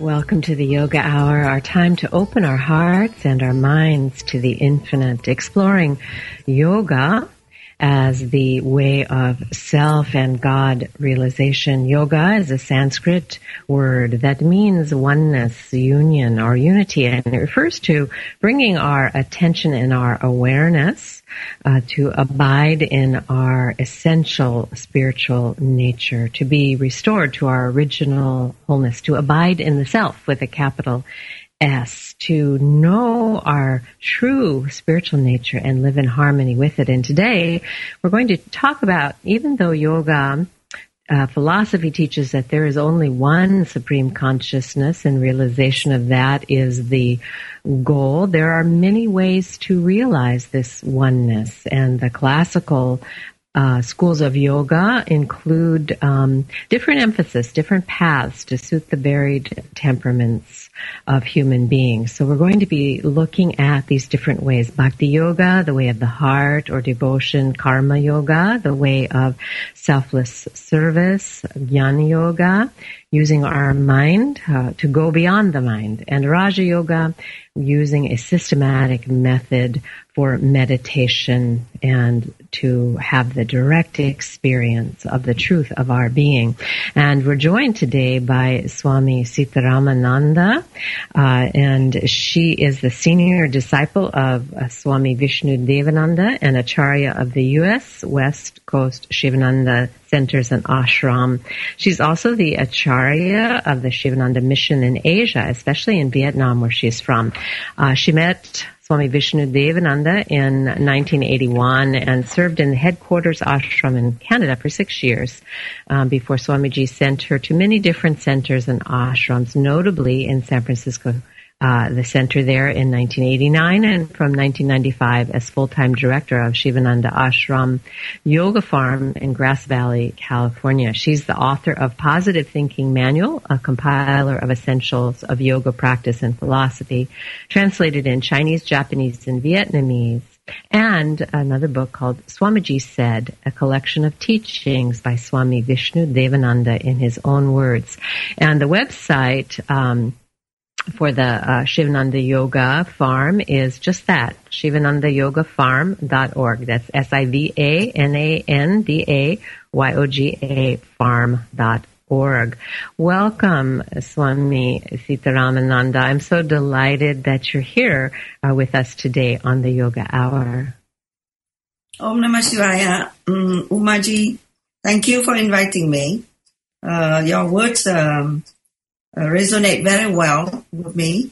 Welcome to the Yoga Hour, our time to open our hearts and our minds to the infinite, exploring yoga as the way of self and God realization. Yoga is a Sanskrit word that means oneness, union, or unity, and it refers to bringing our attention and our awareness uh, to abide in our essential spiritual nature, to be restored to our original wholeness, to abide in the self with a capital S, to know our true spiritual nature and live in harmony with it. And today we're going to talk about, even though yoga uh, philosophy teaches that there is only one supreme consciousness and realization of that is the goal. There are many ways to realize this oneness and the classical uh, schools of yoga include um, different emphasis, different paths to suit the varied temperaments of human beings. So we're going to be looking at these different ways. Bhakti yoga, the way of the heart or devotion, karma yoga, the way of selfless service, jnana yoga, using our mind uh, to go beyond the mind, and Raja Yoga, using a systematic method for meditation and to have the direct experience of the truth of our being. And we're joined today by Swami Sitaramananda, uh, and she is the senior disciple of uh, Swami Vishnu Devananda and Acharya of the U.S. West Coast Sivananda centers and ashram. She's also the acharya of the Sivananda mission in Asia, especially in Vietnam, where she's from. Uh, she met Swami Vishnu Devananda in 1981 and served in the headquarters ashram in Canada for six years um, before Swamiji sent her to many different centers and ashrams, notably in San Francisco, uh, the center there in 1989 and from 1995 as full-time director of Sivananda Ashram Yoga Farm in Grass Valley, California. She's the author of Positive Thinking Manual, a compiler of essentials of yoga practice and philosophy, translated in Chinese, Japanese, and Vietnamese and another book called Swamiji Said, a collection of teachings by Swami Vishnu Devananda in his own words. And the website, um, for the uh, Sivananda Yoga Farm is just that, sivanandayogafarm.org. That's S-I-V-A-N-A-N-D-A-Y-O-G-A farm.org. Welcome, Swami Sitaramananda. I'm so delighted that you're here uh, with us today on the Yoga Hour. Om Namah Shivaya. Um, Umaji, thank you for inviting me. Uh, your words um, resonate very well with me.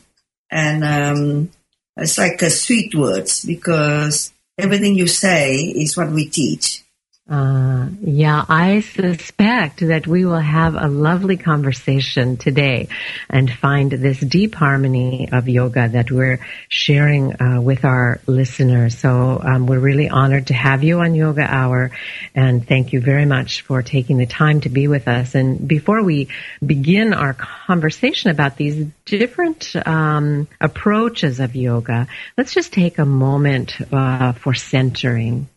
And um, it's like a sweet words because everything you say is what we teach. Uh, yeah, I suspect that we will have a lovely conversation today and find this deep harmony of yoga that we're sharing uh, with our listeners. So um, we're really honored to have you on Yoga Hour, and thank you very much for taking the time to be with us. And before we begin our conversation about these different um, approaches of yoga, let's just take a moment uh, for centering.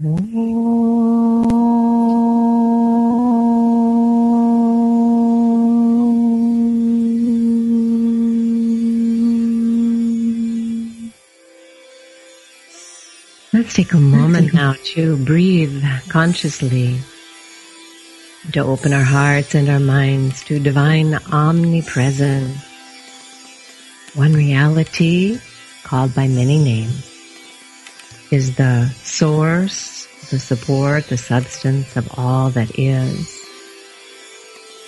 Let's take a moment now to breathe consciously, to open our hearts and our minds to divine omnipresence, one reality called by many names is the source, the support, the substance of all that is.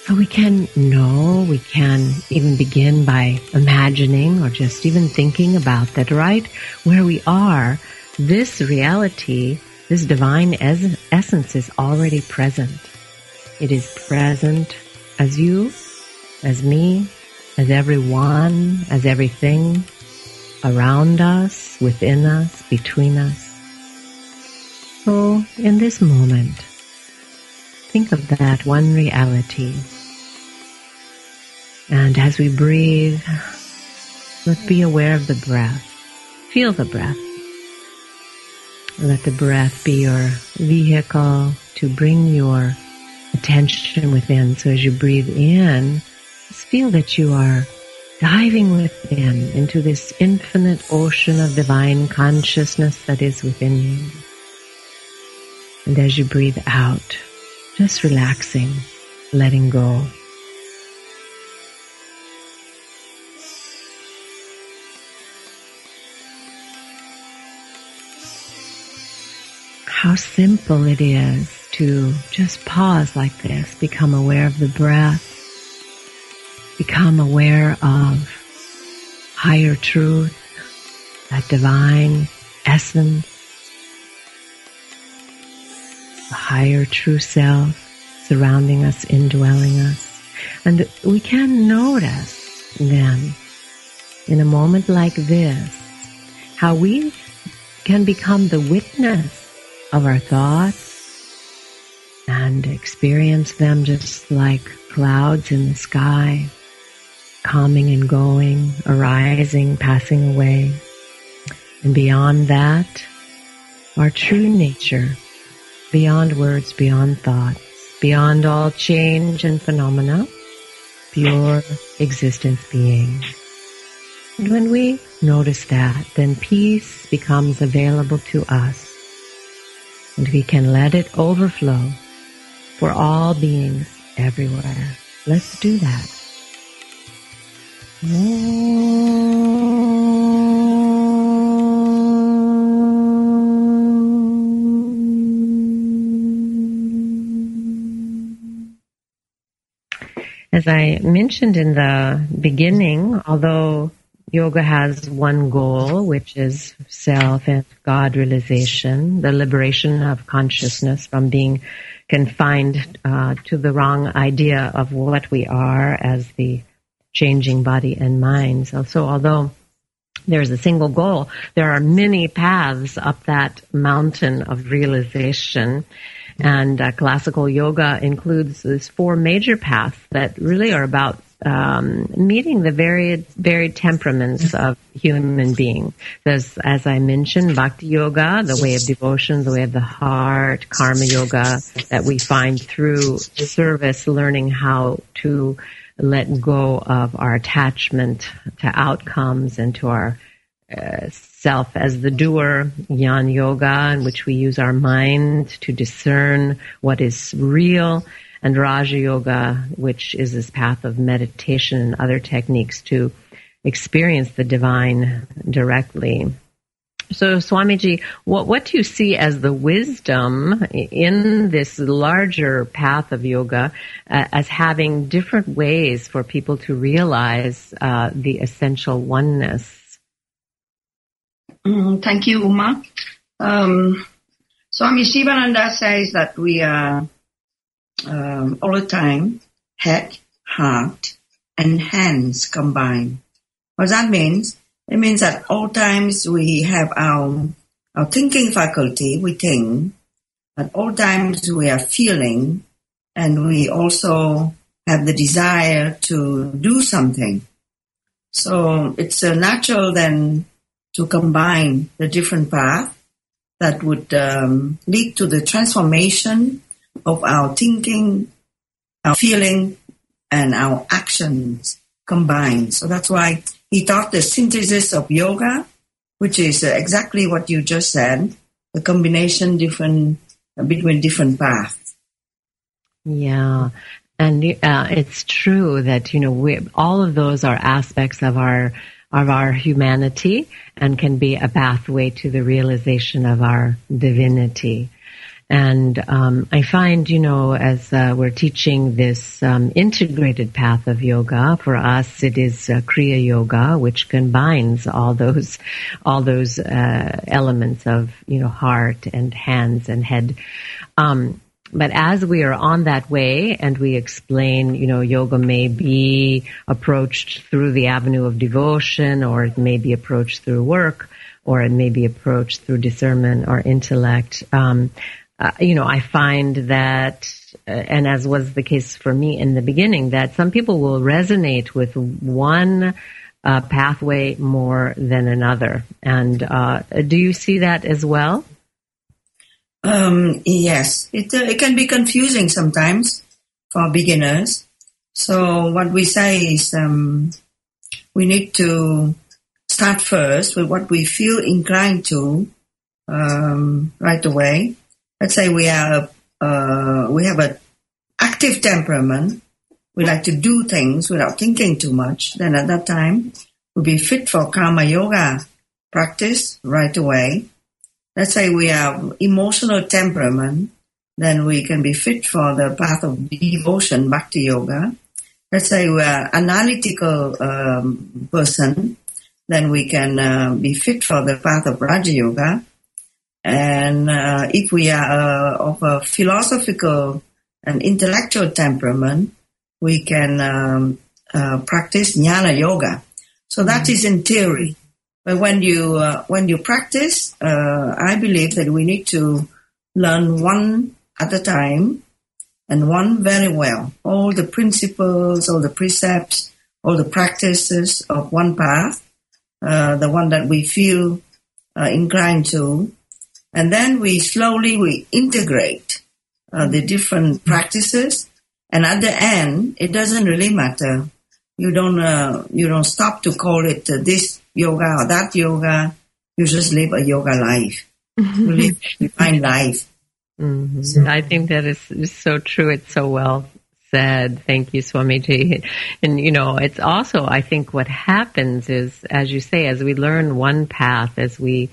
So we can know, we can even begin by imagining or just even thinking about that right where we are, this reality, this divine es- essence is already present. It is present as you, as me, as everyone, as everything, around us, within us, between us. So in this moment, think of that one reality. And as we breathe, let's be aware of the breath. Feel the breath. Let the breath be your vehicle to bring your attention within. So as you breathe in, just feel that you are diving within into this infinite ocean of divine consciousness that is within you. And as you breathe out, just relaxing, letting go. How simple it is to just pause like this, become aware of the breath, become aware of higher truth, that divine essence, the higher true self surrounding us, indwelling us. And we can notice then, in a moment like this, how we can become the witness of our thoughts and experience them just like clouds in the sky coming and going, arising, passing away. And beyond that, our true nature, beyond words, beyond thoughts, beyond all change and phenomena, pure existence being. And when we notice that, then peace becomes available to us. And we can let it overflow for all beings everywhere. Let's do that. As I mentioned in the beginning, although yoga has one goal, which is self and God realization, the liberation of consciousness from being confined uh, to the wrong idea of what we are as the changing body and mind. So, so although there's a single goal, there are many paths up that mountain of realization. And uh, classical yoga includes these four major paths that really are about um, meeting the varied varied temperaments of human beings. There's, as I mentioned, bhakti yoga, the way of devotion, the way of the heart, karma yoga that we find through service, learning how to let go of our attachment to outcomes and to our uh, self as the doer, jnana Yoga, in which we use our mind to discern what is real, and Raja Yoga, which is this path of meditation and other techniques to experience the divine directly. So, Swamiji, what, what do you see as the wisdom in this larger path of yoga uh, as having different ways for people to realize uh, the essential oneness? Mm, thank you, Uma. Um, Swami Sivananda says that we are um, all the time head, heart, and hands combined. What that means? It means at all times we have our our thinking faculty, we think. At all times we are feeling, and we also have the desire to do something. So it's uh, natural then to combine the different paths that would um, lead to the transformation of our thinking, our feeling, and our actions combined. So that's why he taught the synthesis of yoga, which is uh, exactly what you just said, the combination different uh, between different paths. Yeah. And uh, it's true that you know we, all of those are aspects of our of our humanity and can be a pathway to the realization of our divinity. And um, I find, you know, as uh, we're teaching this um, integrated path of yoga, for us it is uh, Kriya Yoga, which combines all those, all those uh, elements of, you know, heart and hands and head. Um, but as we are on that way and we explain, you know, yoga may be approached through the avenue of devotion or it may be approached through work or it may be approached through discernment or intellect. Um, uh, you know, I find that, uh, and as was the case for me in the beginning, that some people will resonate with one uh, pathway more than another. And uh, do you see that as well? Um, yes, it, uh, it can be confusing sometimes for beginners. So what we say is um, we need to start first with what we feel inclined to um, right away. Let's say we are uh, we have an active temperament. We like to do things without thinking too much. Then at that time, we'll be fit for karma yoga practice right away let's say we have emotional temperament, then we can be fit for the path of devotion, bhakti yoga. Let's say we are analytical um, person, then we can uh, be fit for the path of Raja Yoga. And uh, if we are uh, of a philosophical and intellectual temperament, we can um, uh, practice Jnana Yoga. So that mm-hmm. is in theory. But when you uh, when you practice, uh, I believe that we need to learn one at a time and one very well. All the principles, all the precepts, all the practices of one path, uh, the one that we feel uh, inclined to, and then we slowly we integrate uh, the different practices. And at the end, it doesn't really matter. You don't uh, you don't stop to call it this yoga or that yoga. You just live a yoga life. you live divine life. Mm-hmm. So, I think that is, is so true. It's so well said. Thank you, Swamiji. And, you know, it's also, I think what happens is, as you say, as we learn one path, as we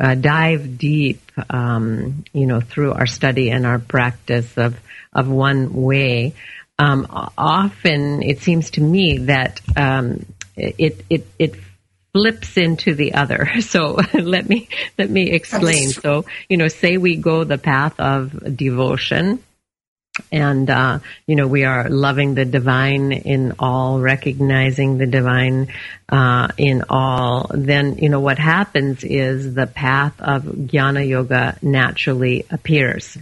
uh, dive deep, um, you know, through our study and our practice of, of one way, um, often it seems to me that um, it, it, it flips into the other. So let me let me explain. So you know, say we go the path of devotion, and uh, you know we are loving the divine in all, recognizing the divine uh, in all. Then you know what happens is the path of jnana yoga naturally appears.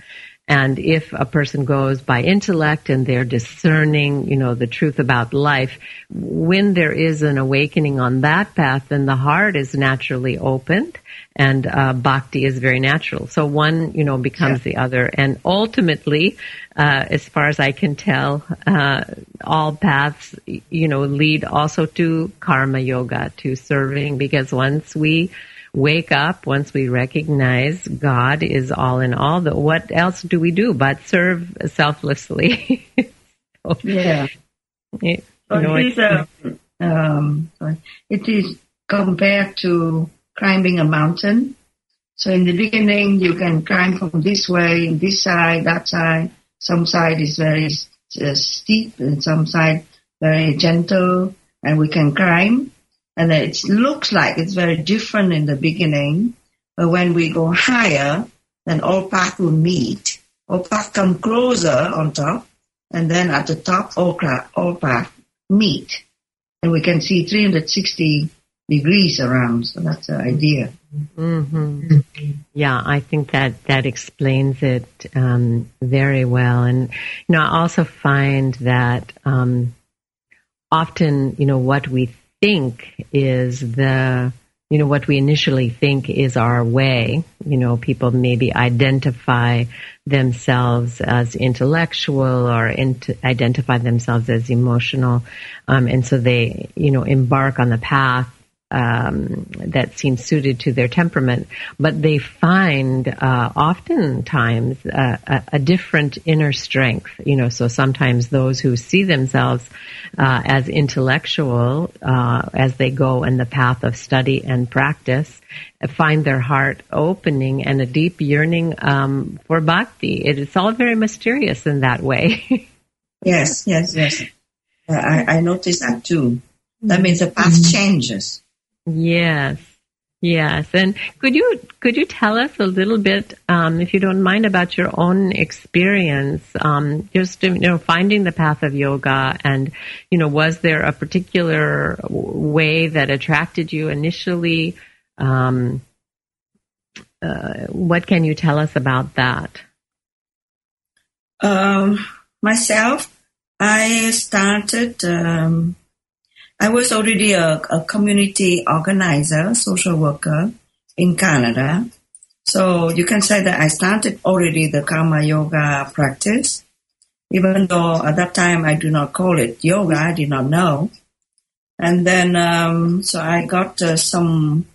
And if a person goes by intellect and they're discerning, you know, the truth about life, when there is an awakening on that path, then the heart is naturally opened and uh, bhakti is very natural. So one, you know, becomes yeah. the other. And ultimately, uh, as far as I can tell, uh, all paths, you know, lead also to karma yoga, to serving, because once we wake up once we recognize God is all in all. That what else do we do but serve selflessly? so, yeah. It, know, it is um, it is compared to climbing a mountain. So in the beginning, you can climb from this way, this side, that side. Some side is very uh, steep, and some side very gentle, and we can climb and it looks like it's very different in the beginning, but when we go higher, then all paths will meet. All paths come closer on top, and then at the top, all, all paths meet. And we can see 360 degrees around. So that's the idea. hmm Yeah, I think that that explains it um, very well. And you know, I also find that um, often, you know, what we think is the you know what we initially think is our way. You know, people maybe identify themselves as intellectual or int- identify themselves as emotional, um, and so they, you know, embark on the path um, that seems suited to their temperament, but they find uh, oftentimes uh, a, a, different inner strength. You know, so sometimes those who see themselves uh, as intellectual uh, as they go in the path of study and practice find their heart opening and a deep yearning um, for bhakti. It is all very mysterious in that way. yes, yes, yes. I, I noticed that too. That means the path mm-hmm. changes. Yes. Yes, and could you could you tell us a little bit, um, if you don't mind, about your own experience, um, just you know, finding the path of yoga, and you know, was there a particular way that attracted you initially? Um, uh, what can you tell us about that? Um, myself, I started um, I was already a, a community organizer, social worker in Canada. So you can say that I started already the karma yoga practice, even though at that time I do not call it yoga, I did not know. And then, um, so I got uh, some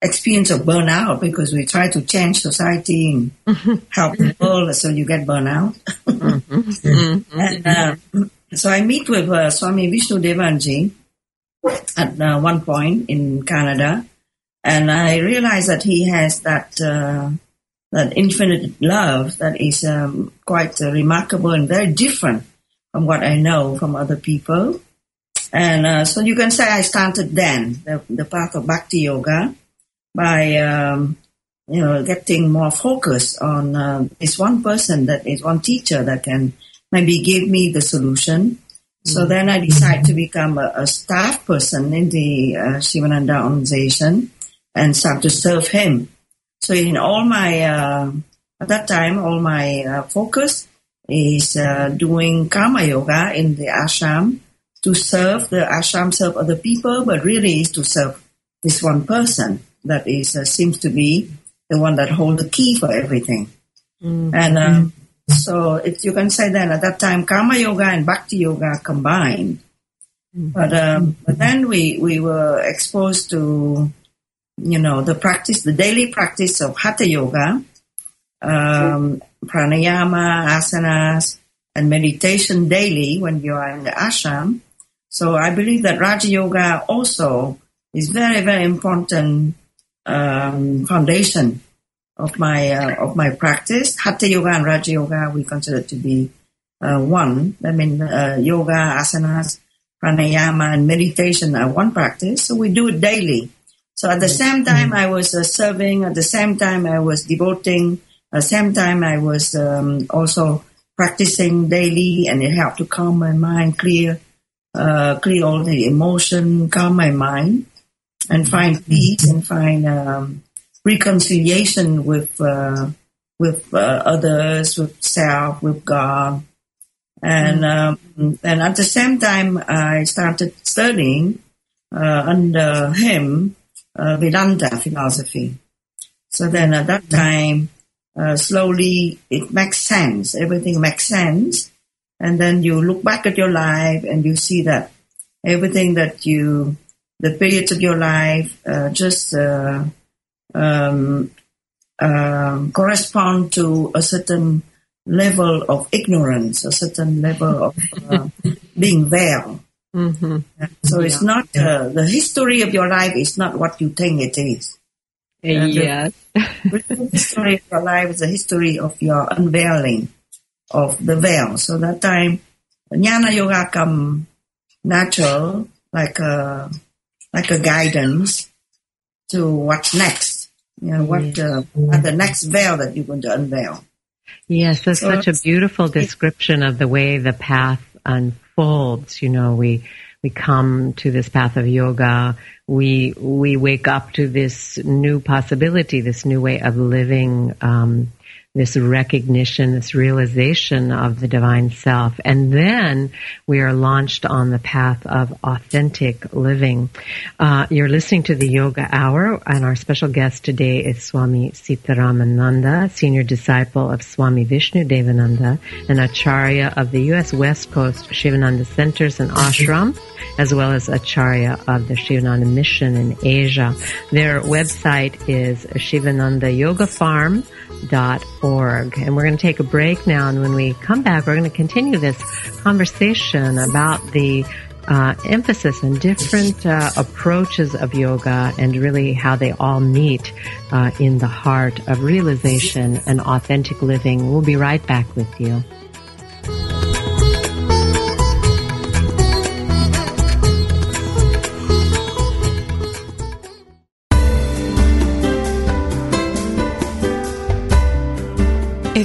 experience of burnout because we try to change society and help the world, so you get burnout. Mm-hmm. and uh, so I meet with uh, Swami Vishnu Devanji, at uh, one point in Canada, and I realized that he has that uh, that infinite love that is um, quite uh, remarkable and very different from what I know from other people. And uh, so you can say I started then the, the path of Bhakti Yoga by um, you know getting more focus on uh, this one person that is one teacher that can maybe give me the solution so mm. then I decided to become a, a staff person in the uh, Sivananda organization and start to serve him. So in all my, uh, at that time, all my uh, focus is uh, doing karma yoga in the ashram to serve the ashram, serve other people, but really is to serve this one person that is uh, seems to be the one that holds the key for everything. Mm-hmm. And um, so you can say that at that time, karma yoga and bhakti yoga combined. Mm-hmm. But, um, but then we, we were exposed to, you know, the practice, the daily practice of hatha yoga, um, pranayama, asanas, and meditation daily when you are in the ashram. So I believe that Raja Yoga also is very, very important um, foundation of my uh, of my practice. Hatha yoga and Raja yoga we consider to be uh, one. I mean, uh, yoga, asanas, pranayama, and meditation are one practice. So we do it daily. So at the same time, I was uh, serving. At the same time, I was devoting. At the same time, I was um, also practicing daily, and it helped to calm my mind, clear, uh, clear all the emotion, calm my mind, and find peace and find um, reconciliation with uh, with uh, others, with self, with God, and mm-hmm. um, and at the same time, I started studying uh, under him uh, Vedanta philosophy. So then, at that time, uh, slowly it makes sense. Everything makes sense, and then you look back at your life and you see that everything that you the periods of your life uh, just um, uh, correspond to a certain level of ignorance, a certain level of uh, being veiled. Mm-hmm. So yeah. it's not uh, the history of your life is not what you think it is. Uh, yes. the history of your life is the history of your unveiling of the veil. So that time, jnana yoga come natural, like a like a guidance to what's next You know, what uh, are the next veil that you're going to unveil? Yes, that's So such a beautiful description of the way the path unfolds. You know, we we come to this path of yoga. We we wake up to this new possibility, this new way of living. Um, this recognition, this realization of the divine self. And then we are launched on the path of authentic living. Uh, you're listening to the Yoga Hour, and our special guest today is Swami Sitaramananda, senior disciple of Swami Vishnu Devananda, and Acharya of the U.S. West Coast Sivananda Centers and Ashram, as well as Acharya of the Sivananda Mission in Asia. Their website is sivanandayogafarm.org. And we're going to take a break now, and when we come back, we're going to continue this conversation about the uh, emphasis on different uh, approaches of yoga and really how they all meet uh, in the heart of realization and authentic living. We'll be right back with you.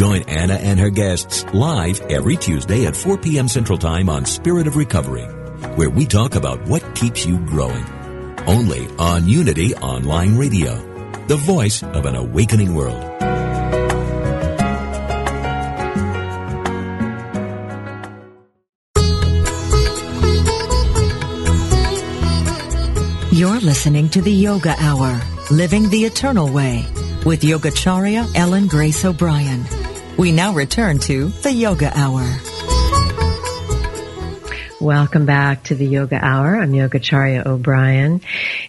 Join Anna and her guests live every Tuesday at 4 p.m. Central Time on Spirit of Recovery, where we talk about what keeps you growing. Only on Unity Online Radio, the voice of an awakening world. You're listening to the Yoga Hour, Living the Eternal Way, with Yogacharya Ellen Grace O'Brian. We now return to the Yoga Hour. Welcome back to the Yoga Hour. I'm Yogacharya O'Brian.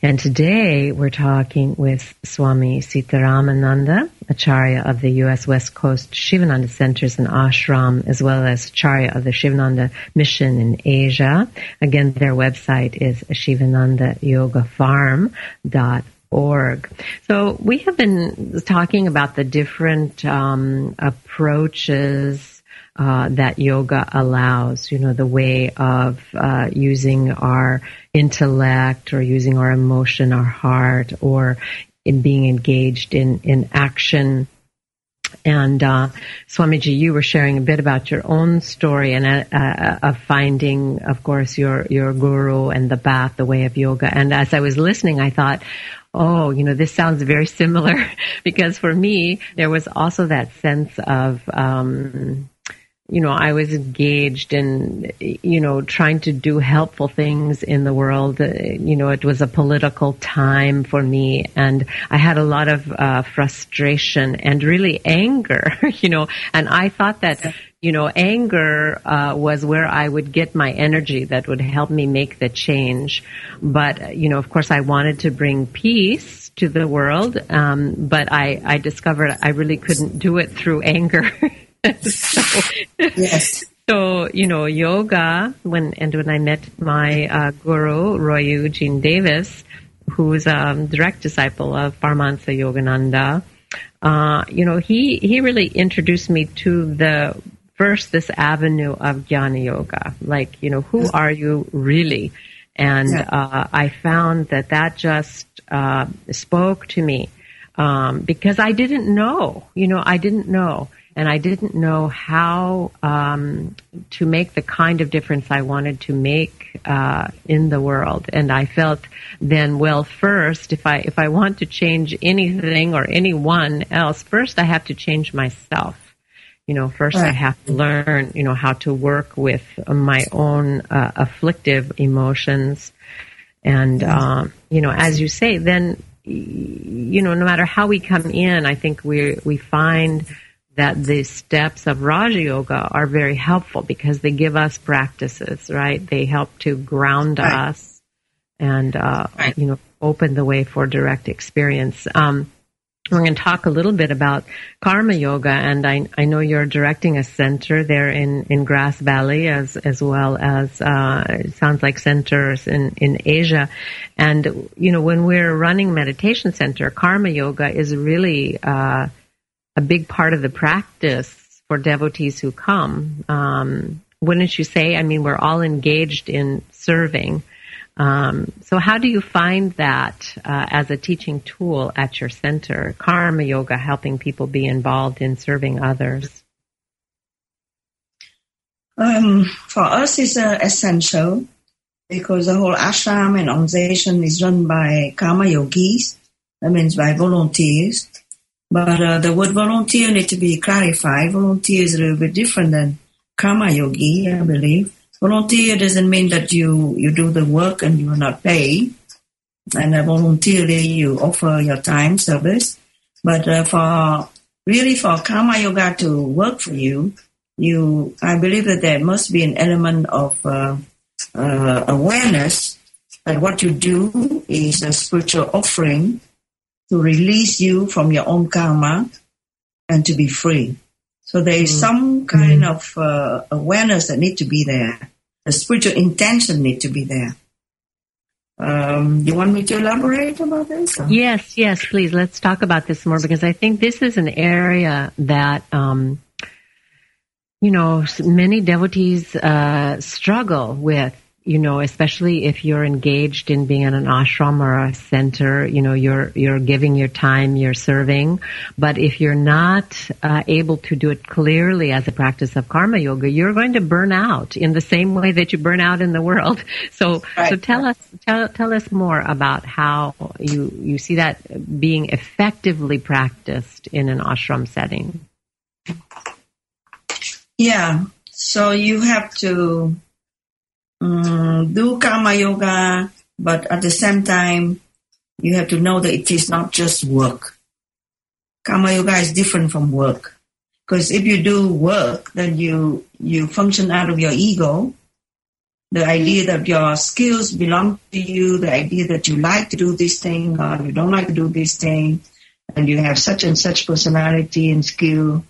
And today we're talking with Swami Sitaramananda, Acharya of the U.S. West Coast Sivananda Centers and Ashram, as well as Acharya of the Sivananda Mission in Asia. Again, their website is sivanandayogafarm.org. So we have been talking about the different um, approaches uh, that yoga allows, you know, the way of uh, using our intellect or using our emotion, our heart, or in being engaged in, in action. And uh, Swamiji, you were sharing a bit about your own story and uh, uh, of finding, of course, your your guru and the path, the way of yoga. And as I was listening, I thought, oh, you know, this sounds very similar because for me, there was also that sense of. Um, you know, I was engaged in, you know, trying to do helpful things in the world. Uh, You know, it was a political time for me and I had a lot of uh, frustration and really anger, you know, and I thought that, you know, anger uh, was where I would get my energy that would help me make the change. But, uh, you know, of course, I wanted to bring peace to the world, um, but I, I discovered I really couldn't do it through anger. so, Yes. so, you know, yoga, when, and when I met my uh, guru, Roy Eugene Davis, who's a direct disciple of Paramahansa Yogananda, uh, you know, he, he really introduced me to the first this avenue of jnana yoga. Like, you know, who are you really? And uh, I found that that just uh, spoke to me um, because I didn't know. You know, I didn't know and I didn't know how um, to make the kind of difference I wanted to make uh, in the world. And I felt then, well, first, if I if I want to change anything or anyone else, first I have to change myself. You know, first right. I have to learn, you know, how to work with my own uh, afflictive emotions. And, um, you know, as you say, then, you know, no matter how we come in, I think we, we find that the steps of Raja Yoga are very helpful because they give us practices, right? They help to ground right. us and, uh, right. you know, open the way for direct experience. Um, we're going to talk a little bit about karma yoga, and I, I know you're directing a center there in, in Grass Valley as as well as uh, it sounds like centers in, in Asia. And you know, when we're running meditation center, karma yoga is really uh, a big part of the practice for devotees who come. Um, wouldn't you say? I mean, we're all engaged in serving. Um, so, how do you find that uh, as a teaching tool at your center, Karma Yoga, helping people be involved in serving others? Um, for us, it's uh, essential because the whole ashram and organization is run by karma yogis. That means by volunteers. But uh, the word volunteer need to be clarified. Volunteer is a little bit different than karma yogi, I believe. Volunteer doesn't mean that you, you do the work and you are not paid. And uh, voluntarily you offer your time service. But uh, for really for karma yoga to work for you, you I believe that there must be an element of uh, uh awareness that what you do is a spiritual offering to release you from your own karma and to be free. So there is mm. some kind mm. of uh, awareness that need to be there. The spiritual intention need to be there. Um, you want me to elaborate about this? Or? Yes, yes, please. Let's talk about this more because I think this is an area that, um, you know, many devotees uh, struggle with you know, especially if you're engaged in being in an ashram or a center, you know, you're you're giving your time, you're serving. But if you're not uh, able to do it clearly as a practice of karma yoga, you're going to burn out in the same way that you burn out in the world. So, right. so tell us tell tell us more about how you you see that being effectively practiced in an ashram setting. Yeah. So you have to um, do karma yoga, but at the same time, you have to know that it is not just work. Karma yoga is different from work. Because if you do work, then you, you function out of your ego. The idea that your skills belong to you, the idea that you like to do this thing or you don't like to do this thing, and you have such and such personality and skill.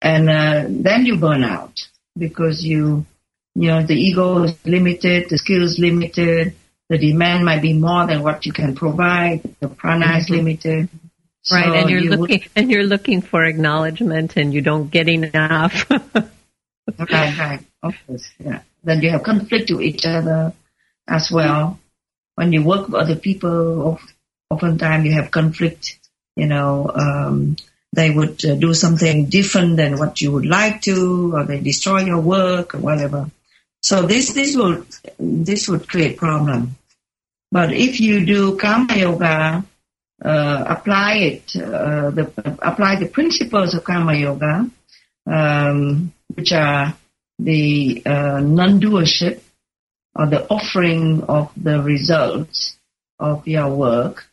And uh, then you burn out because you you know, the ego is limited, the skills limited, the demand might be more than what you can provide, the prana mm-hmm. is limited. Right, so and you're you looking would, and you're looking for acknowledgement and you don't get enough. right, right. Of course, yeah. Then you have conflict with each other as well. When you work with other people, oftentimes you have conflict, you know, um, they would uh, do something different than what you would like to, or they destroy your work or whatever. So this this would this would create problem. But if you do karma yoga, uh, apply it, uh, the, apply the principles of karma yoga, um, which are the uh, non-doership or the offering of the results of your work,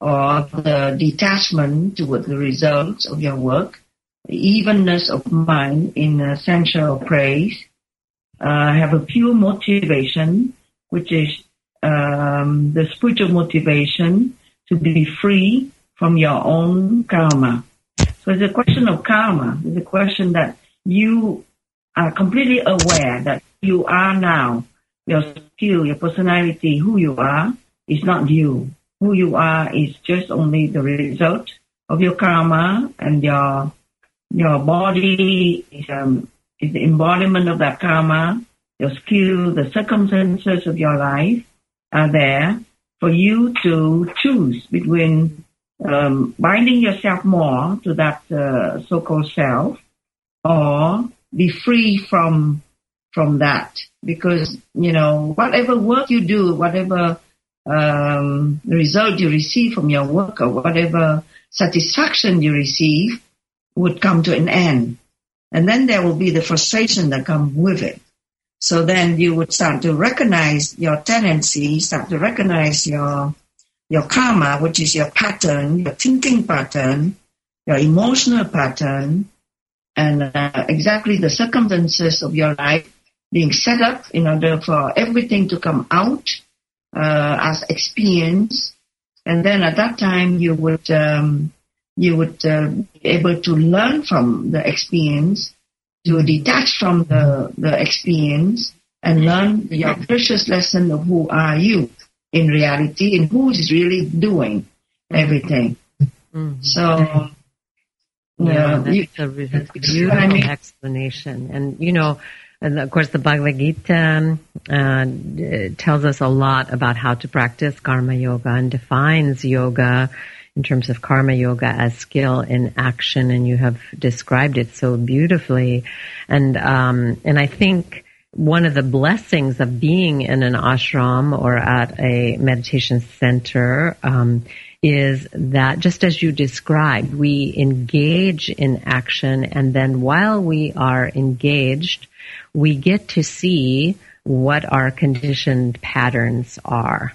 or the detachment toward the results of your work, the evenness of mind in essential praise, uh, have a pure motivation, which is um, the spiritual motivation to be free from your own karma. So it's a question of karma. It's a question that you are completely aware that you are now, your skill, your personality, who you are, is not you. who you are is just only the result of your karma and your your body is um, is the embodiment of that karma. Your skill, the circumstances of your life are there for you to choose between um, binding yourself more to that uh, so-called self or be free from from that because you know whatever work you do whatever um, result you receive from your work or whatever satisfaction you receive would come to an end and then there will be the frustration that comes with it so then you would start to recognize your tendency start to recognize your your karma which is your pattern your thinking pattern your emotional pattern and uh, exactly the circumstances of your life being set up in order for everything to come out uh, as experience. And then at that time, you would um, you would uh, be able to learn from the experience, to detach from the the experience, and learn your precious lesson of who are you in reality and who is really doing everything. Mm-hmm. So yeah, that's, you, a, that's beautiful I mean? explanation. And you know, and of course, the Bhagavad Gita uh, tells us a lot about how to practice karma yoga and defines yoga in terms of karma yoga as skill in action. And you have described it so beautifully. And um, and I think one of the blessings of being in an ashram or at a meditation center um, is that just as you described, we engage in action and then while we are engaged, we get to see what our conditioned patterns are.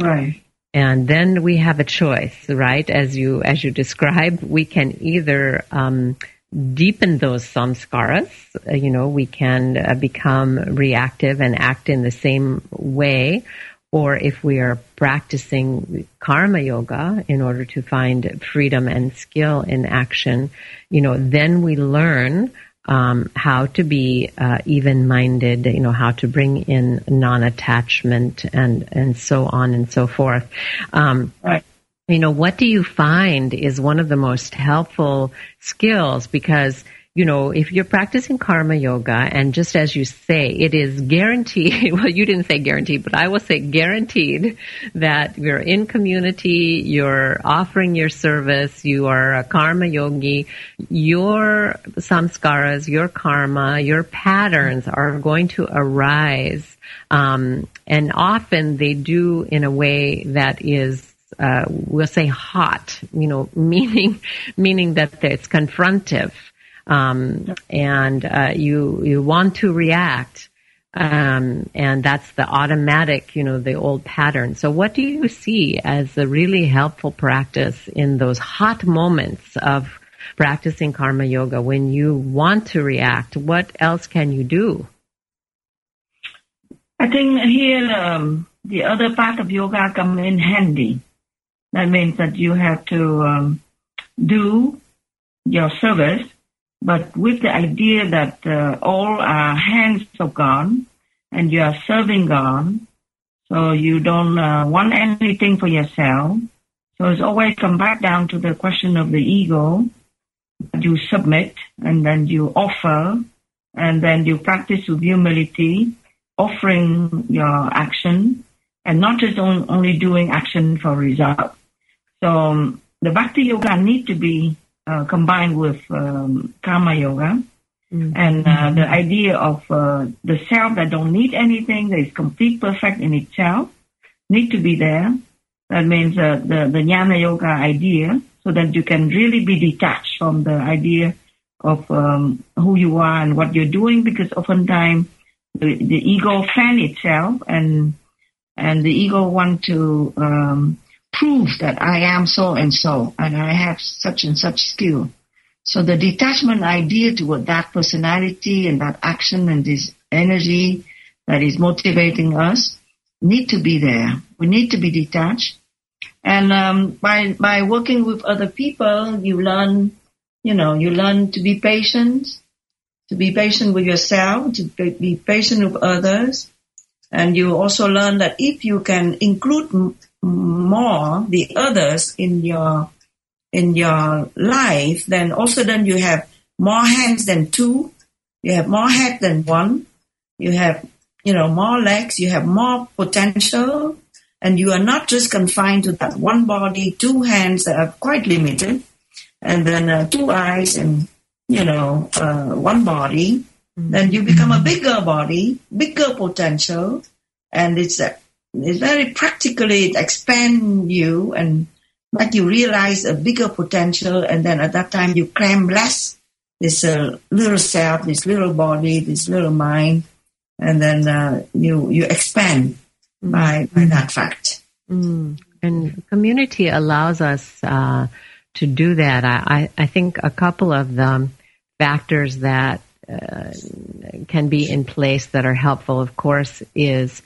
Right. And then we have a choice, right? As you, as you described, we can either, um, deepen those samskaras. Uh, you know, we can uh, become reactive and act in the same way, or if we are practicing karma yoga in order to find freedom and skill in action, you know, then we learn um, how to be uh, even-minded, you know, how to bring in non-attachment and and so on and so forth. Um, right. You know, what do you find is one of the most helpful skills because you know, if you're practicing karma yoga and just as you say, it is guaranteed, well, you didn't say guaranteed, but I will say guaranteed that you're in community, you're offering your service, you are a karma yogi, your samskaras, your karma, your patterns are going to arise. Um, and often they do in a way that is uh, we'll say hot, you know, meaning meaning that it's confrontive um, and uh, you you want to react, um, and that's the automatic, you know, the old pattern. So, what do you see as a really helpful practice in those hot moments of practicing karma yoga when you want to react? What else can you do? I think here um, the other part of yoga come in handy. That means that you have to um, do your service but with the idea that uh, all are hands of God and you are serving God, so you don't uh, want anything for yourself. So it's always come back down to the question of the ego. You submit and then you offer and then you practice with humility, offering your action and not just on, only doing action for result. So um, the bhakti yoga need to be uh, combined with um, karma yoga. Mm-hmm. And uh, the idea of uh, the self that don't need anything, that is complete perfect in itself, need to be there. That means uh, the, the jnana yoga idea, so that you can really be detached from the idea of um, who you are and what you're doing, because oftentimes the, the ego fan itself and and the ego want to um, prove that I am so and so and I have such and such skill. So the detachment idea toward that personality and that action and this energy that is motivating us need to be there. We need to be detached. And um, by by working with other people, you learn, you know, you learn to be patient, to be patient with yourself, to be patient with others, and you also learn that if you can include more the others in your in your life, then also then you have more hands than two, you have more head than one, you have you know more legs, you have more potential, and you are not just confined to that one body, two hands that are quite limited, and then uh, two eyes and you know uh, one body. Mm-hmm. Then you become a bigger body, bigger potential, and it's a, it's very practically it expand you and make you realize a bigger potential, and then at that time you cram less this uh, little self, this little body, this little mind, and then uh, you you expand mm. by by that fact. Mm. And community allows us uh, to do that. I, I think a couple of the factors that uh, can be in place that are helpful, of course, is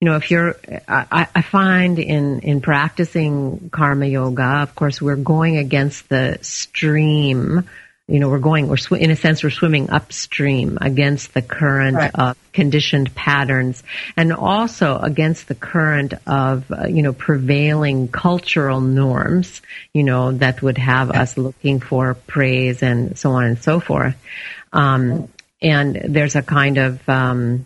you know, if you're, I, I, find in, in practicing karma yoga, of course, we're going against the stream you know, we're going, we're sw- in a sense, we're swimming upstream against the current right. of conditioned patterns and also against the current of, uh, you know, prevailing cultural norms, you know, that would have yeah. us looking for praise and so on and so forth. Um, and there's a kind of, um,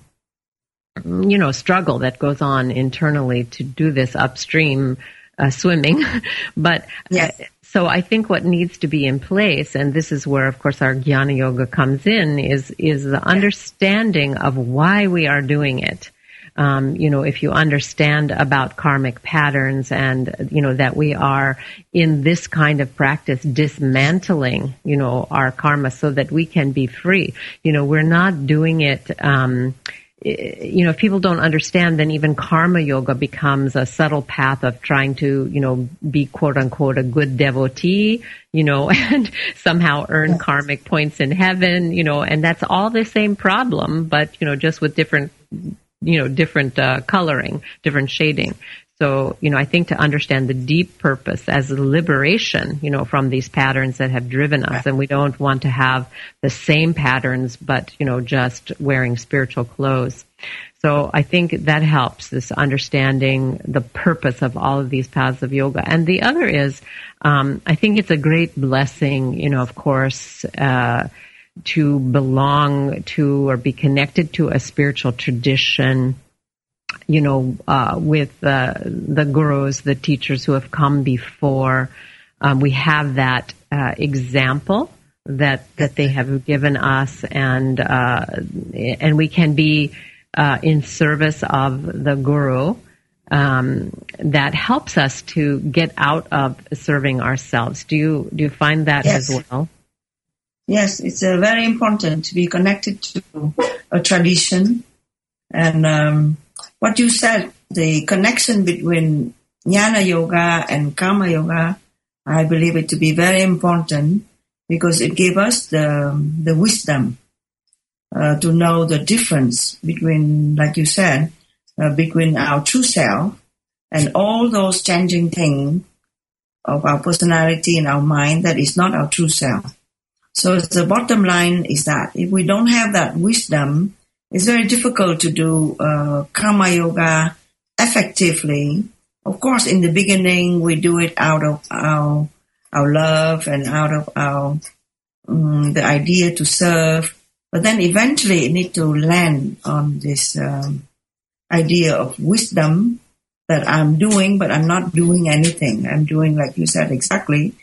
you know, struggle that goes on internally to do this upstream uh, swimming. but yes. uh, so I think what needs to be in place, and this is where, of course, our Jnana Yoga comes in, is is the understanding of why we are doing it. Um, you know, if you understand about karmic patterns and, you know, that we are in this kind of practice dismantling, you know, our karma so that we can be free. You know, we're not doing it, um, you know, if people don't understand, then even karma yoga becomes a subtle path of trying to, you know, be quote unquote a good devotee, you know, and somehow earn yes. karmic points in heaven, you know, and that's all the same problem, but, you know, just with different, you know, different uh, coloring, different shading. So, you know, I think to understand the deep purpose as liberation, you know, from these patterns that have driven us, and we don't want to have the same patterns, but, you know, just wearing spiritual clothes. So I think that helps this understanding the purpose of all of these paths of yoga. And the other is, um, I think it's a great blessing, you know, of course, uh, to belong to or be connected to a spiritual tradition you know, uh, with uh, the gurus, the teachers who have come before. Um, we have that uh, example that that they have given us, and uh, and we can be uh, in service of the guru. Um, that helps us to get out of serving ourselves. Do you do you find that yes. as well? Yes, it's uh, very important to be connected to a tradition and um, what you said, the connection between jnana yoga and karma yoga, I believe it to be very important because it gave us the, the wisdom uh, to know the difference between, like you said, uh, between our true self and all those changing things of our personality and our mind that is not our true self. So the bottom line is that if we don't have that wisdom, it's very difficult to do uh, karma yoga effectively. Of course, in the beginning, we do it out of our our love and out of our um, the idea to serve. But then eventually, it need to land on this um, idea of wisdom that I'm doing, but I'm not doing anything. I'm doing, like you said, exactly.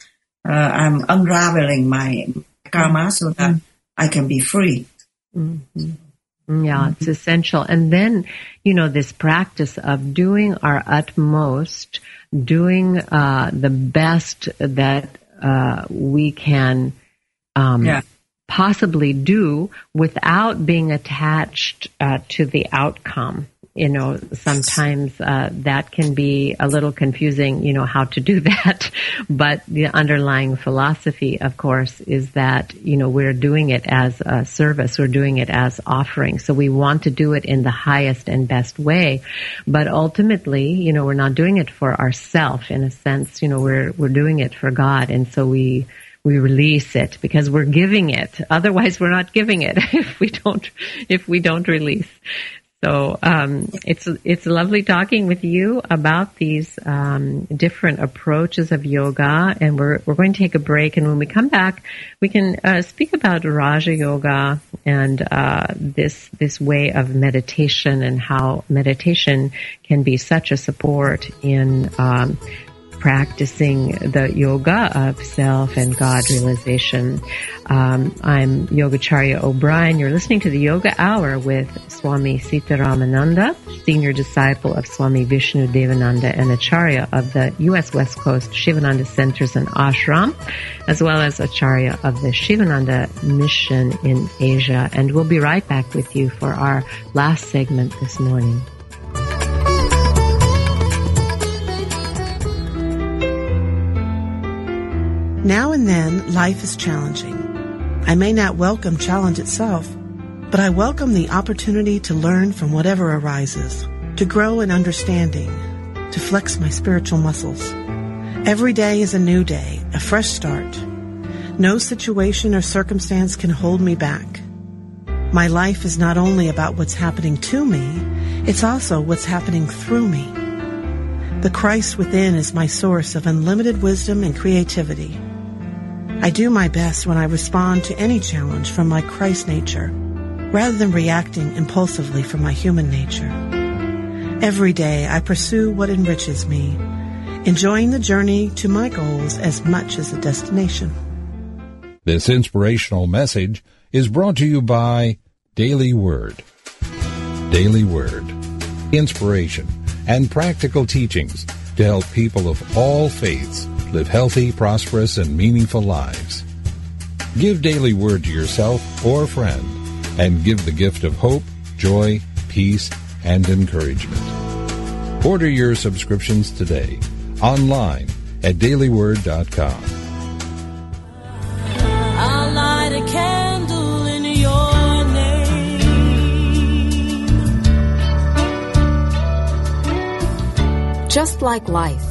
Uh, I'm unraveling my karma so that mm-hmm. I can be free. Mm-hmm. Yeah, it's mm-hmm. essential. And then, you know, this practice of doing our utmost, doing uh, the best that uh, we can um, yeah. possibly do without being attached uh, to the outcome you know, sometimes uh, that can be a little confusing, you know, how to do that. But the underlying philosophy, of course, is that, you know, we're doing it as a service. We're doing it as offering. So we want to do it in the highest and best way. But ultimately, you know, we're not doing it for ourselves in a sense. You know, we're, we're doing it for God. And so we, we release it because we're giving it. Otherwise, we're not giving it if we don't, if we don't release. So um, it's it's lovely talking with you about these um, different approaches of yoga, and we're we're going to take a break. And when we come back, we can uh, speak about Raja Yoga and uh, this this way of meditation and how meditation can be such a support in um, practicing the yoga of self and God realization. Um, I'm Yogacharya O'Brian. You're listening to the Yoga Hour with Swami Sitaramananda, senior disciple of Swami Vishnu Devananda and Acharya of the U.S. West Coast Sivananda Centers and Ashram, as well as Acharya of the Sivananda Mission in Asia. And we'll be right back with you for our last segment this morning. Now and then, life is challenging. I may not welcome challenge itself, but I welcome the opportunity to learn from whatever arises, to grow in understanding, to flex my spiritual muscles. Every day is a new day, a fresh start. No situation or circumstance can hold me back. My life is not only about what's happening to me, it's also what's happening through me. The Christ within is my source of unlimited wisdom and creativity. I do my best when I respond to any challenge from my Christ nature, rather than reacting impulsively from my human nature. Every day I pursue what enriches me, enjoying the journey to my goals as much as the destination. This inspirational message is brought to you by Daily Word. Daily Word. Inspiration and practical teachings to help people of all faiths live healthy, prosperous, and meaningful lives. Give Daily Word to yourself or a friend and give the gift of hope, joy, peace, and encouragement. Order your subscriptions today online at dailyword.com. I'll light a candle in your name. Just like life,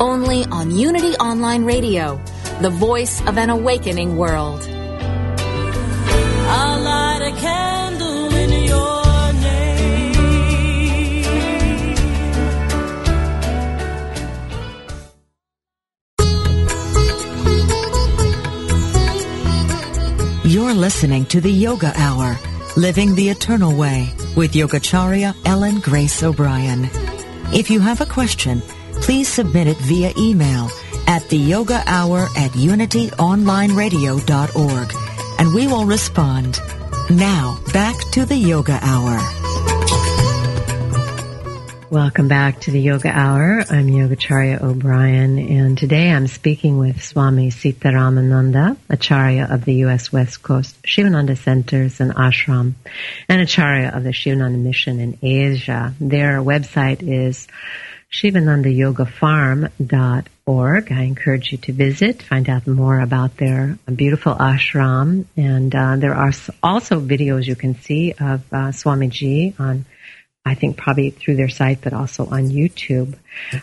Only on Unity Online Radio, the voice of an awakening world. I'll light a candle in your name. You're listening to the Yoga Hour, Living the Eternal Way with Yogacharya Ellen Grace O'Brian. If you have a question, please submit it via email at the yoga hour at unityonlineradio.org and we will respond. Now, back to the yoga hour. Welcome back to the Yoga Hour. I'm Yogacharya O'Brian, and today I'm speaking with Swami Sitaramananda, Acharya of the U.S. West Coast Sivananda Centers and Ashram, and Acharya of the Sivananda Mission in Asia. Their website is sivanandayogafarm.org. I encourage you to visit, find out more about their beautiful ashram, and uh, there are also videos you can see of uh, Swamiji on I think probably through their site, but also on YouTube.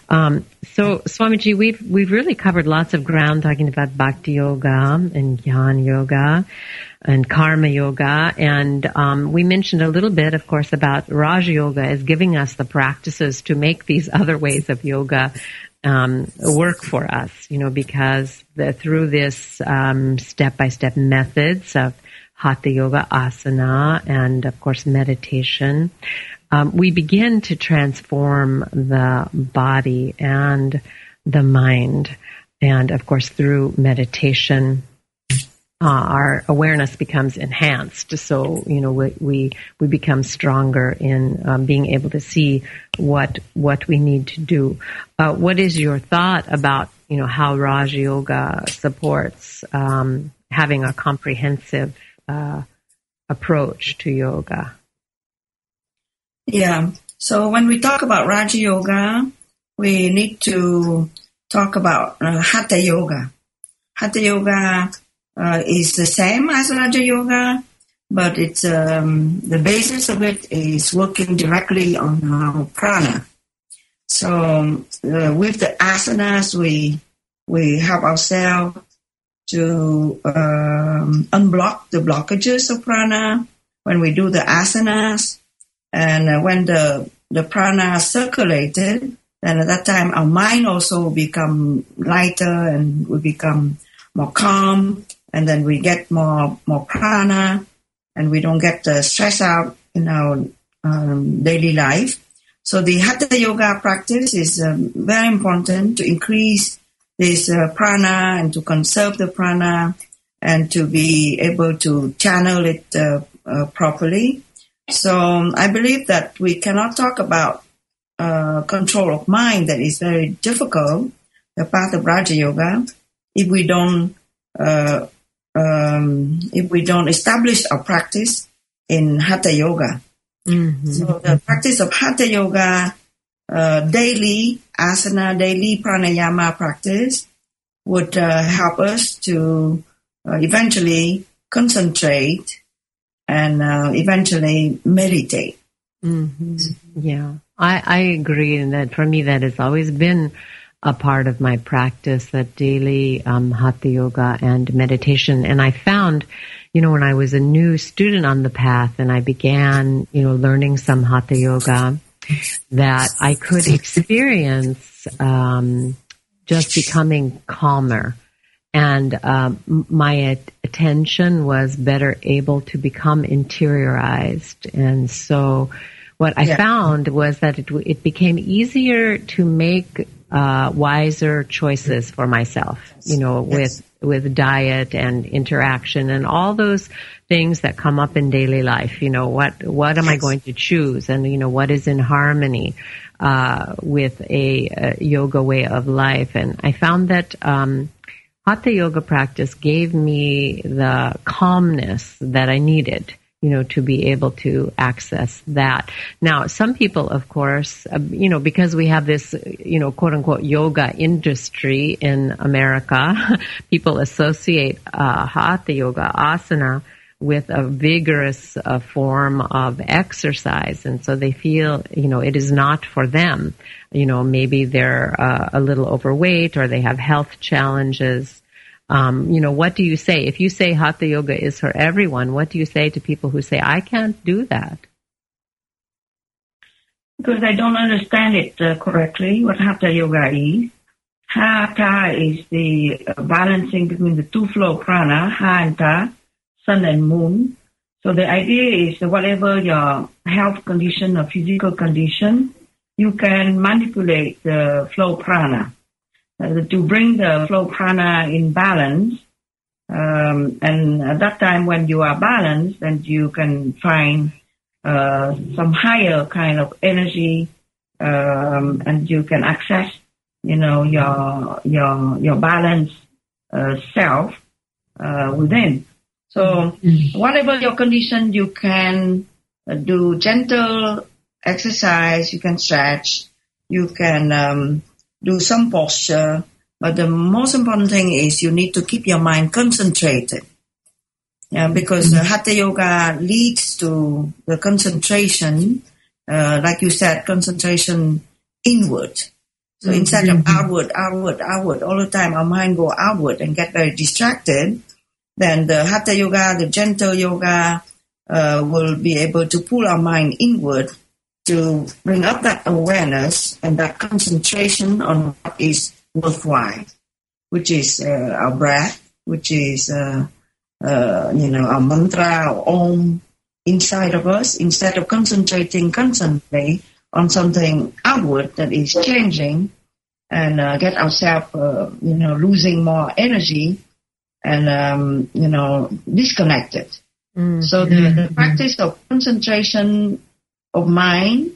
Um, so, Swamiji, we've we've really covered lots of ground talking about Bhakti Yoga and Jnana Yoga and Karma Yoga, and um, we mentioned a little bit, of course, about Raja Yoga as giving us the practices to make these other ways of yoga um, work for us. You know, because the, through this step by step methods of Hatha Yoga, Asana, and of course meditation um, we begin to transform the body and the mind. And of course, through meditation, uh, our awareness becomes enhanced. So, you know, we, we, we become stronger in um, being able to see what, what we need to do. Uh, what is your thought about, you know, how Raja Yoga supports um, having a comprehensive uh, approach to yoga? Yeah. So when we talk about Raja Yoga, we need to talk about uh, Hatha Yoga. Hatha Yoga uh, is the same as Raja Yoga, but it's um, the basis of it is working directly on our prana. So uh, with the asanas, we we help ourselves to um, unblock the blockages of prana when we do the asanas, and uh, when the the prana circulated, then at that time our mind also will become lighter and we become more calm, and then we get more more prana, and we don't get the stress out in our um, daily life. So the hatha yoga practice is um, very important to increase this uh, prana and to conserve the prana and to be able to channel it uh, uh, properly. So um, I believe that we cannot talk about uh, control of mind that is very difficult, the path of Raja Yoga, if we don't uh, um, if we don't establish our practice in Hatha Yoga. Mm-hmm. So the practice of Hatha Yoga uh, daily asana, daily pranayama practice would uh, help us to uh, eventually concentrate and uh, eventually meditate. hmm Yeah, I, I agree, and that for me that has always been a part of my practice, that daily um, hatha yoga and meditation. And I found, you know, when I was a new student on the path and I began, you know, learning some hatha yoga, that I could experience um, just becoming calmer. And um, my attention was better able to become interiorized. And so what I Yeah. found was that it, it became easier to make uh, wiser choices for myself, you know, with with diet and interaction and all those things that come up in daily life. You know, what what am I going to choose, and you know, what is in harmony uh, with a, a yoga way of life. And I found that um, hatha yoga practice gave me the calmness that I needed you know, to be able to access that. Now, some people, of course, uh, you know, because we have this, you know, quote unquote yoga industry in America, people associate uh, hatha yoga, asana, with a vigorous uh, form of exercise. And so they feel, you know, it is not for them. You know, maybe they're uh, a little overweight or they have health challenges. Um, you know, what do you say? If you say hatha yoga is for everyone, what do you say to people who say, I can't do that? Because I don't understand it uh, correctly, what Hatha Yoga is. Hatha is the uh, balancing between the two flow prana, Ha and Ta, sun and moon. So the idea is whatever your health condition or physical condition, you can manipulate the flow prana uh, to bring the flow prana in balance. Um, and at that time, when you are balanced, then you can find uh, some higher kind of energy, um, and you can access, you know, your your your balanced uh, self uh, within. So, whatever your condition, you can uh, do gentle exercise. You can stretch. You can um, do some posture. But the most important thing is you need to keep your mind concentrated. Yeah, because uh, Hatha Yoga leads to the concentration, uh, like you said, concentration inward. So instead of outward, outward, outward, all the time our mind go outward and get very distracted, then the Hatha Yoga, the gentle yoga, uh, will be able to pull our mind inward to bring up that awareness and that concentration on what is worthwhile, which is uh, our breath, which is uh, uh, you know our mantra our om inside of us. Instead of concentrating constantly on something outward that is changing, and uh, get ourselves uh, you know losing more energy and um, you know disconnected. So the, the practice of concentration of mind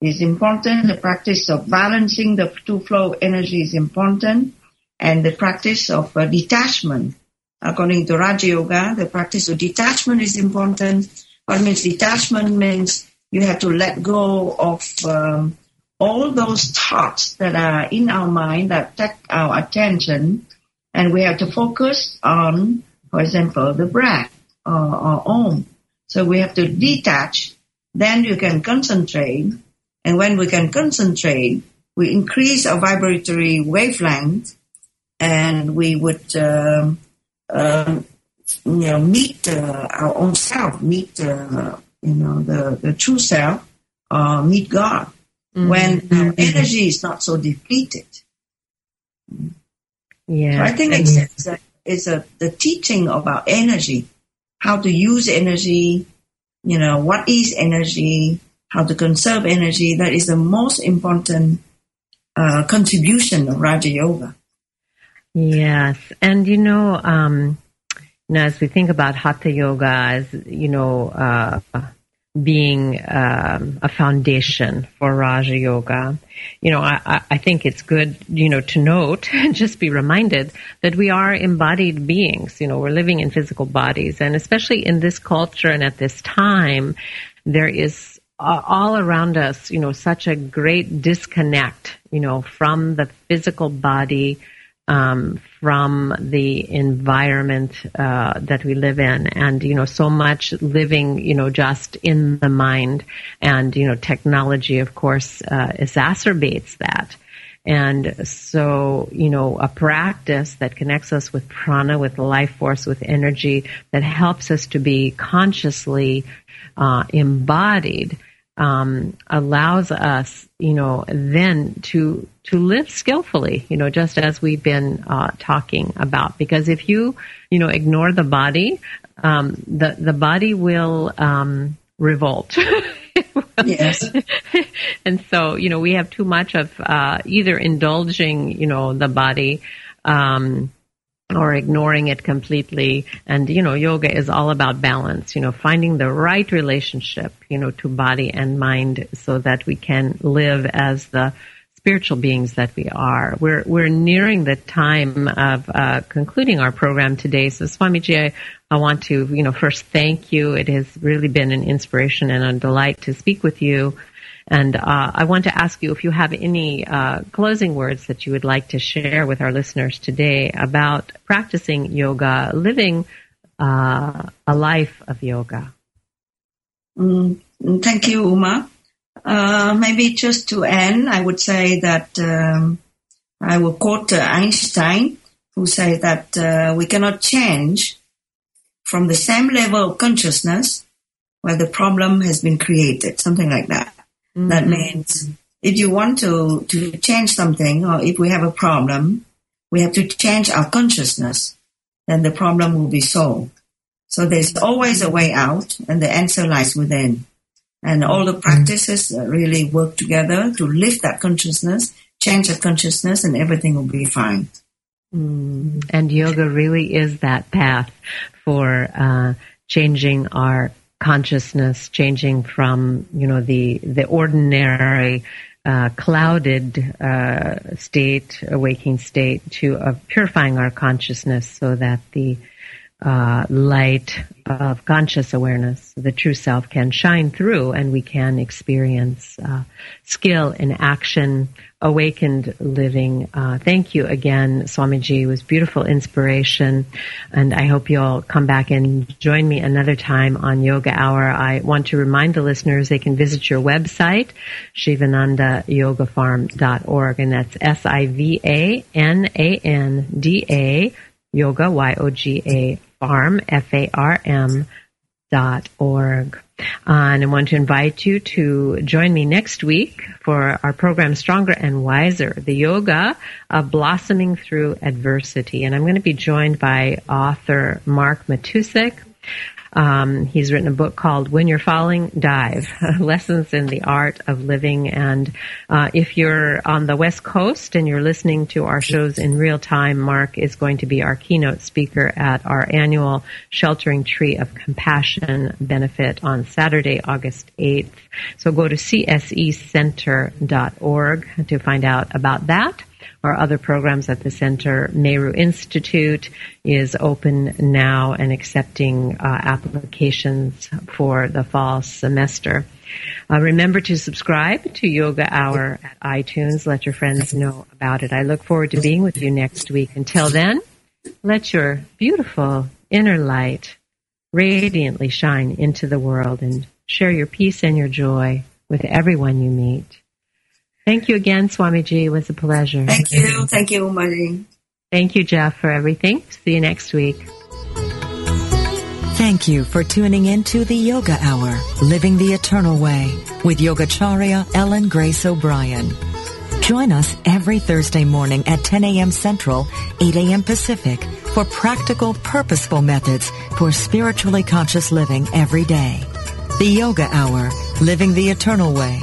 is important. The practice of balancing the two flow energy is important. And the practice of uh, detachment, according to Raja Yoga, the practice of detachment is important. What means detachment means you have to let go of um, all those thoughts that are in our mind that take our attention, and we have to focus on, for example, the breath or, or om. So we have to detach. Then you can concentrate, and when we can concentrate, we increase our vibratory wavelength, and we would. Um, um, you know, meet uh, our own self, meet uh, you know the the true self, uh, meet God mm-hmm. when our energy is not so depleted. Yeah, I think it's, it's, a, it's a the teaching about energy, how to use energy, you know, what is energy, how to conserve energy. That is the most important uh, contribution of Raja Yoga. Yes, and you know, um, now as we think about Hatha Yoga as you know uh, being um, a foundation for Raja Yoga, you know, I, I think it's good, you know, to note and just be reminded that we are embodied beings. You know, we're living in physical bodies, and especially in this culture and at this time, there is all around us, you know, such a great disconnect, you know, from the physical body um, from the environment uh, that we live in, and you know, so much living, you know, just in the mind, and you know, technology, of course, uh, exacerbates that. And so, you know, a practice that connects us with prana, with life force, with energy, that helps us to be consciously uh, embodied um, allows us, you know, then to to live skillfully, you know, just as we've been uh, talking about. Because if you, you know, ignore the body, um, the the body will um, revolt. yes. and so, you know, we have too much of uh, either indulging, you know, the body. Um, or ignoring it completely. And, you know, yoga is all about balance, you know, finding the right relationship, you know, to body and mind so that we can live as the spiritual beings that we are. We're, we're nearing the time of uh, concluding our program today. So Swamiji, I, I want to, you know, first thank you. It has really been an inspiration and a delight to speak with you. And uh, I want to ask you if you have any uh, closing words that you would like to share with our listeners today about practicing yoga, living uh, a life of yoga. Mm, thank you, Uma. Uh, maybe just to end, I would say that um, I will quote uh, Einstein, who said that uh, we cannot change from the same level of consciousness where the problem has been created, something like that. Mm-hmm. That means if you want to, to change something or if we have a problem, we have to change our consciousness. Then the problem will be solved. So there's always a way out and the answer lies within. And all the practices really work together to lift that consciousness, change that consciousness and everything will be fine. Mm. And yoga really is that path for uh, changing our consciousness changing from you know the the ordinary uh, clouded uh, state, a waking state, to uh, purifying our consciousness so that the uh, light of conscious awareness, the true self, can shine through and we can experience uh, skill in action, awakened living. Uh, thank you again, Swamiji. It was beautiful inspiration. And I hope you'll come back and join me another time on Yoga Hour. I want to remind the listeners they can visit your website, sivanandayogafarm.org. And that's S-I-V-A-N-A-N-D-A yoga, Y-O-G-A farm, F-A-R-M dot org. Uh, and I want to invite you to join me next week for our program Stronger and Wiser, the yoga of blossoming through adversity. And I'm going to be joined by author Mark Matousek. Um, he's written a book called When You're Falling, Dive, Lessons in the Art of Living. And uh, if you're on the West Coast and you're listening to our shows in real time, Mark is going to be our keynote speaker at our annual Sheltering Tree of Compassion benefit on Saturday, August 8th. So go to csecenter.org to find out about that. Our other programs at the center. Meru Institute is open now and accepting uh, applications for the fall semester. Uh, remember to subscribe to Yoga Hour at iTunes. Let your friends know about it. I look forward to being with you next week. Until then, let your beautiful inner light radiantly shine into the world and share your peace and your joy with everyone you meet. Thank you again, Swamiji. It was a pleasure. Thank you. Thank you, Umaji. Thank you, Jeff, for everything. See you next week. Thank you for tuning in to the Yoga Hour, Living the Eternal Way, with Yogacharya Ellen Grace O'Brian. Join us every Thursday morning at 10 a.m. Central, 8 a.m. Pacific for practical, purposeful methods for spiritually conscious living every day. The Yoga Hour, Living the Eternal Way,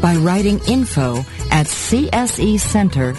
by writing info at csecenter.org.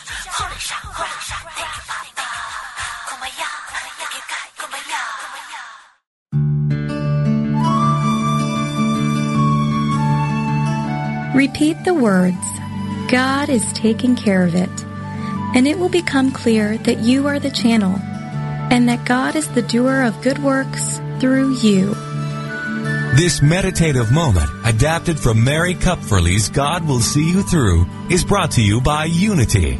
Repeat the words, God is taking care of it, and it will become clear that you are the channel, and that God is the doer of good works through you. This meditative moment, adapted from Mary Kupferle's God Will See You Through, is brought to you by Unity.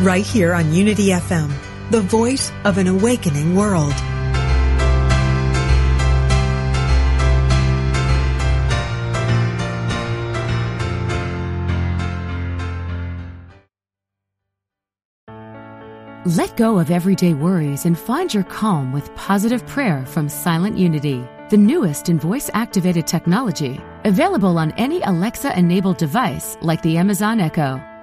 Right here on Unity FM, the voice of an awakening world. Let go of everyday worries and find your calm with positive prayer from Silent Unity, the newest in voice activated technology, available on any Alexa enabled device like the Amazon Echo.